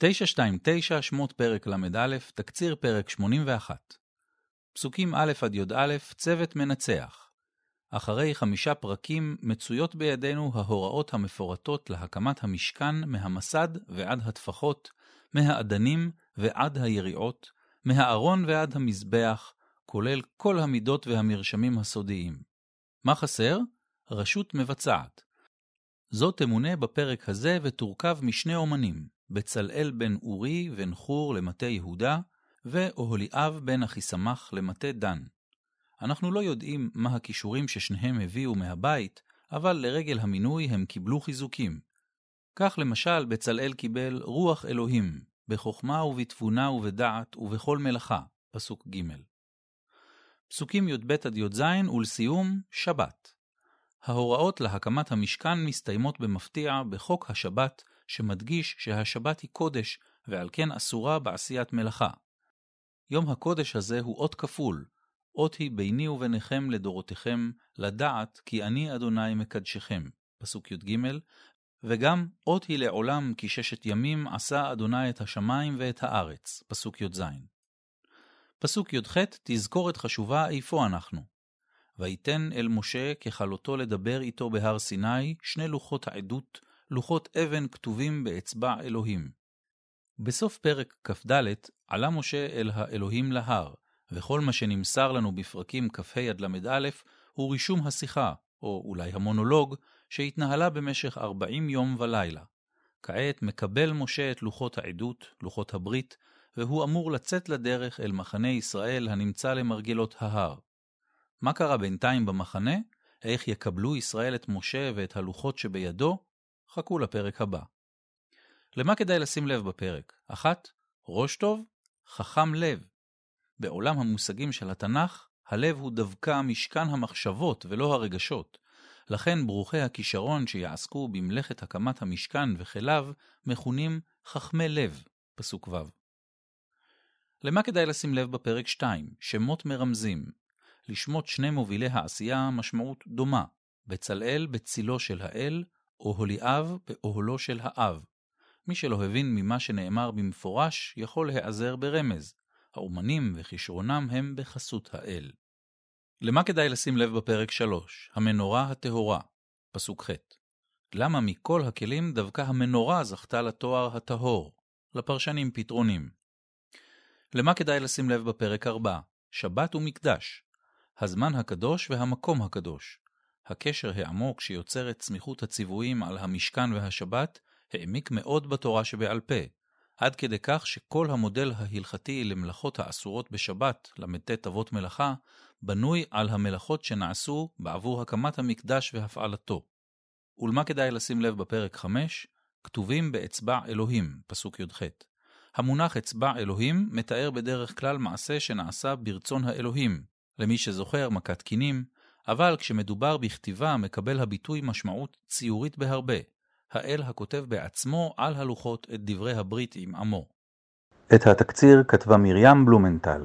929 שמות פרק ל"א, תקציר פרק 81. פסוקים א' עד י"א, צוות מנצח. אחרי חמישה פרקים מצויות בידינו ההוראות המפורטות להקמת המשכן מהמסד ועד הטפחות, מהאדנים ועד היריעות, מהארון ועד המזבח, כולל כל המידות והמרשמים הסודיים. מה חסר? רשות מבצעת. זאת תמונה בפרק הזה ותורכב משני אומנים, בצלאל בן אורי בן חור למטה יהודה, ואוהליאב בן אחיסמך למטה דן. אנחנו לא יודעים מה הכישורים ששניהם הביאו מהבית, אבל לרגל המינוי הם קיבלו חיזוקים. כך למשל בצלאל קיבל רוח אלוהים, בחוכמה ובתבונה ובדעת ובכל מלאכה, פסוק ג'. פסוקים י"ב עד י"ז ולסיום, שבת. ההוראות להקמת המשכן מסתיימות במפתיע בחוק השבת, שמדגיש שהשבת היא קודש, ועל כן אסורה בעשיית מלאכה. יום הקודש הזה הוא אות כפול, אות היא ביני וביניכם לדורותיכם, לדעת כי אני אדוני מקדשכם, פסוק י"ג, וגם אות היא לעולם כי ששת ימים עשה אדוני את השמיים ואת הארץ, פסוק י"ז. פסוק י"ח, תזכורת חשובה איפה אנחנו. ויתן אל משה ככלותו לדבר איתו בהר סיני, שני לוחות העדות, לוחות אבן כתובים באצבע אלוהים. בסוף פרק כ"ד עלה משה אל האלוהים להר, וכל מה שנמסר לנו בפרקים כ"ה עד ל"א הוא רישום השיחה, או אולי המונולוג, שהתנהלה במשך ארבעים יום ולילה. כעת מקבל משה את לוחות העדות, לוחות הברית, והוא אמור לצאת לדרך אל מחנה ישראל הנמצא למרגלות ההר. מה קרה בינתיים במחנה? איך יקבלו ישראל את משה ואת הלוחות שבידו? חכו לפרק הבא. למה כדאי לשים לב בפרק? אחת, ראש טוב, חכם לב. בעולם המושגים של התנ"ך, הלב הוא דווקא משכן המחשבות ולא הרגשות. לכן ברוכי הכישרון שיעסקו במלאכת הקמת המשכן וכליו, מכונים חכמי לב, פסוק ו'. למה כדאי לשים לב בפרק 2? שמות מרמזים. לשמות שני מובילי העשייה משמעות דומה, בצלאל בצילו של האל, אוהליאב באוהלו של האב. מי שלא הבין ממה שנאמר במפורש, יכול להיעזר ברמז. האומנים וכישרונם הם בחסות האל. למה כדאי לשים לב בפרק 3? המנורה הטהורה, פסוק ח'. למה מכל הכלים דווקא המנורה זכתה לתואר הטהור? לפרשנים פתרונים. למה כדאי לשים לב בפרק 4? שבת ומקדש, הזמן הקדוש והמקום הקדוש. הקשר העמוק שיוצר את סמיכות הציוויים על המשכן והשבת העמיק מאוד בתורה שבעל פה, עד כדי כך שכל המודל ההלכתי למלאכות האסורות בשבת, ל"ט אבות מלאכה, בנוי על המלאכות שנעשו בעבור הקמת המקדש והפעלתו. ולמה כדאי לשים לב בפרק 5? כתובים באצבע אלוהים, פסוק י"ח. המונח אצבע אלוהים מתאר בדרך כלל מעשה שנעשה ברצון האלוהים, למי שזוכר מכת קינים, אבל כשמדובר בכתיבה מקבל הביטוי משמעות ציורית בהרבה. האל הכותב בעצמו על הלוחות את דברי הברית עם עמו. את התקציר כתבה מרים בלומנטל.